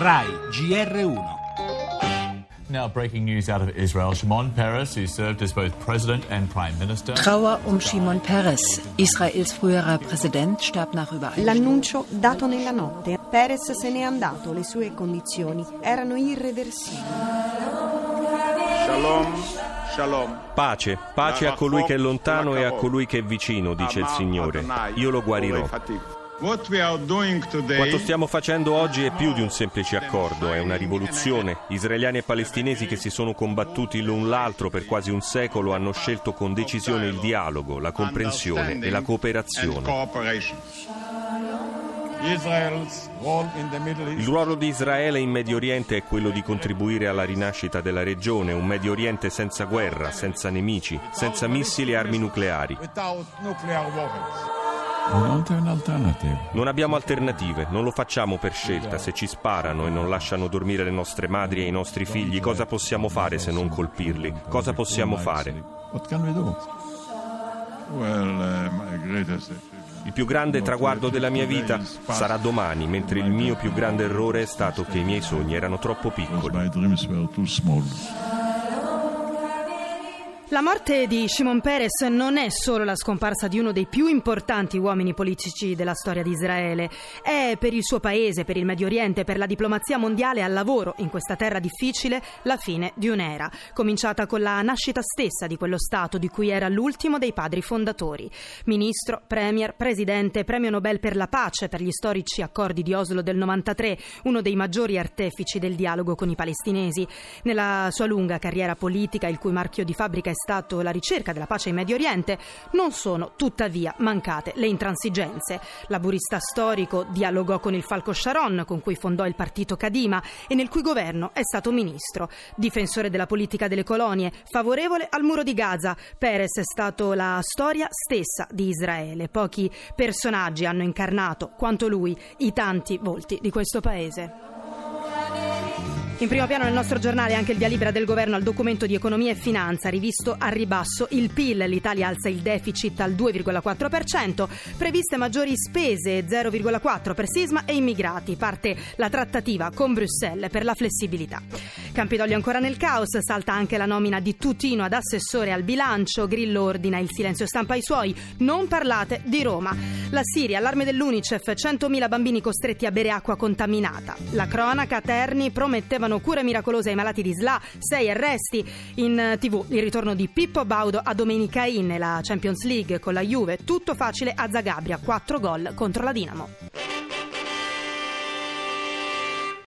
RAI GR1. Now, breaking news out of Israel. Shimon Peres, who served as both president and prime minister. Trauer um Shimon Peres. Israels früherer Präsident starb nach über L'annuncio dato nella notte. Perez se n'è andato, le sue condizioni erano irreversibili. Shalom, shalom. Pace, pace a colui che è lontano e a colui che è vicino, dice il Signore. Io lo guarirò. Quanto stiamo facendo oggi è più di un semplice accordo, è una rivoluzione. Israeliani e palestinesi che si sono combattuti l'un l'altro per quasi un secolo hanno scelto con decisione il dialogo, la comprensione e la cooperazione. Il ruolo di Israele in Medio Oriente è quello di contribuire alla rinascita della regione, un Medio Oriente senza guerra, senza nemici, senza missili e armi nucleari. Non abbiamo alternative, non lo facciamo per scelta. Se ci sparano e non lasciano dormire le nostre madri e i nostri figli, cosa possiamo fare se non colpirli? Cosa possiamo fare? Il più grande traguardo della mia vita sarà domani, mentre il mio più grande errore è stato che i miei sogni erano troppo piccoli. La morte di Shimon Peres non è solo la scomparsa di uno dei più importanti uomini politici della storia di Israele, è per il suo paese, per il Medio Oriente, per la diplomazia mondiale al lavoro in questa terra difficile la fine di un'era, cominciata con la nascita stessa di quello Stato di cui era l'ultimo dei padri fondatori. Ministro, premier, presidente, premio Nobel per la pace per gli storici accordi di Oslo del 93, uno dei maggiori artefici del dialogo con i palestinesi. Nella sua lunga carriera politica, il cui marchio di fabbrica è stato la ricerca della pace in Medio Oriente, non sono tuttavia mancate le intransigenze. Laburista storico dialogò con il Falco Sharon, con cui fondò il partito Kadima e nel cui governo è stato ministro. Difensore della politica delle colonie, favorevole al muro di Gaza, Peres è stato la storia stessa di Israele. Pochi personaggi hanno incarnato, quanto lui, i tanti volti di questo paese. In primo piano nel nostro giornale anche il via libera del governo al documento di economia e finanza, rivisto a ribasso il PIL, l'Italia alza il deficit al 2,4%, previste maggiori spese 0,4 per sisma e immigrati, parte la trattativa con Bruxelles per la flessibilità. Campidoglio ancora nel caos, salta anche la nomina di Tutino ad assessore al bilancio, Grillo ordina il silenzio stampa ai suoi, non parlate di Roma. La Siria, allarme dell'Unicef, 100.000 bambini costretti a bere acqua contaminata. La cronaca, Terni promettevano cure miracolose ai malati di SLA, 6 arresti. In tv il ritorno di Pippo Baudo a Domenica In, la Champions League con la Juve, tutto facile a Zagabria, 4 gol contro la Dinamo.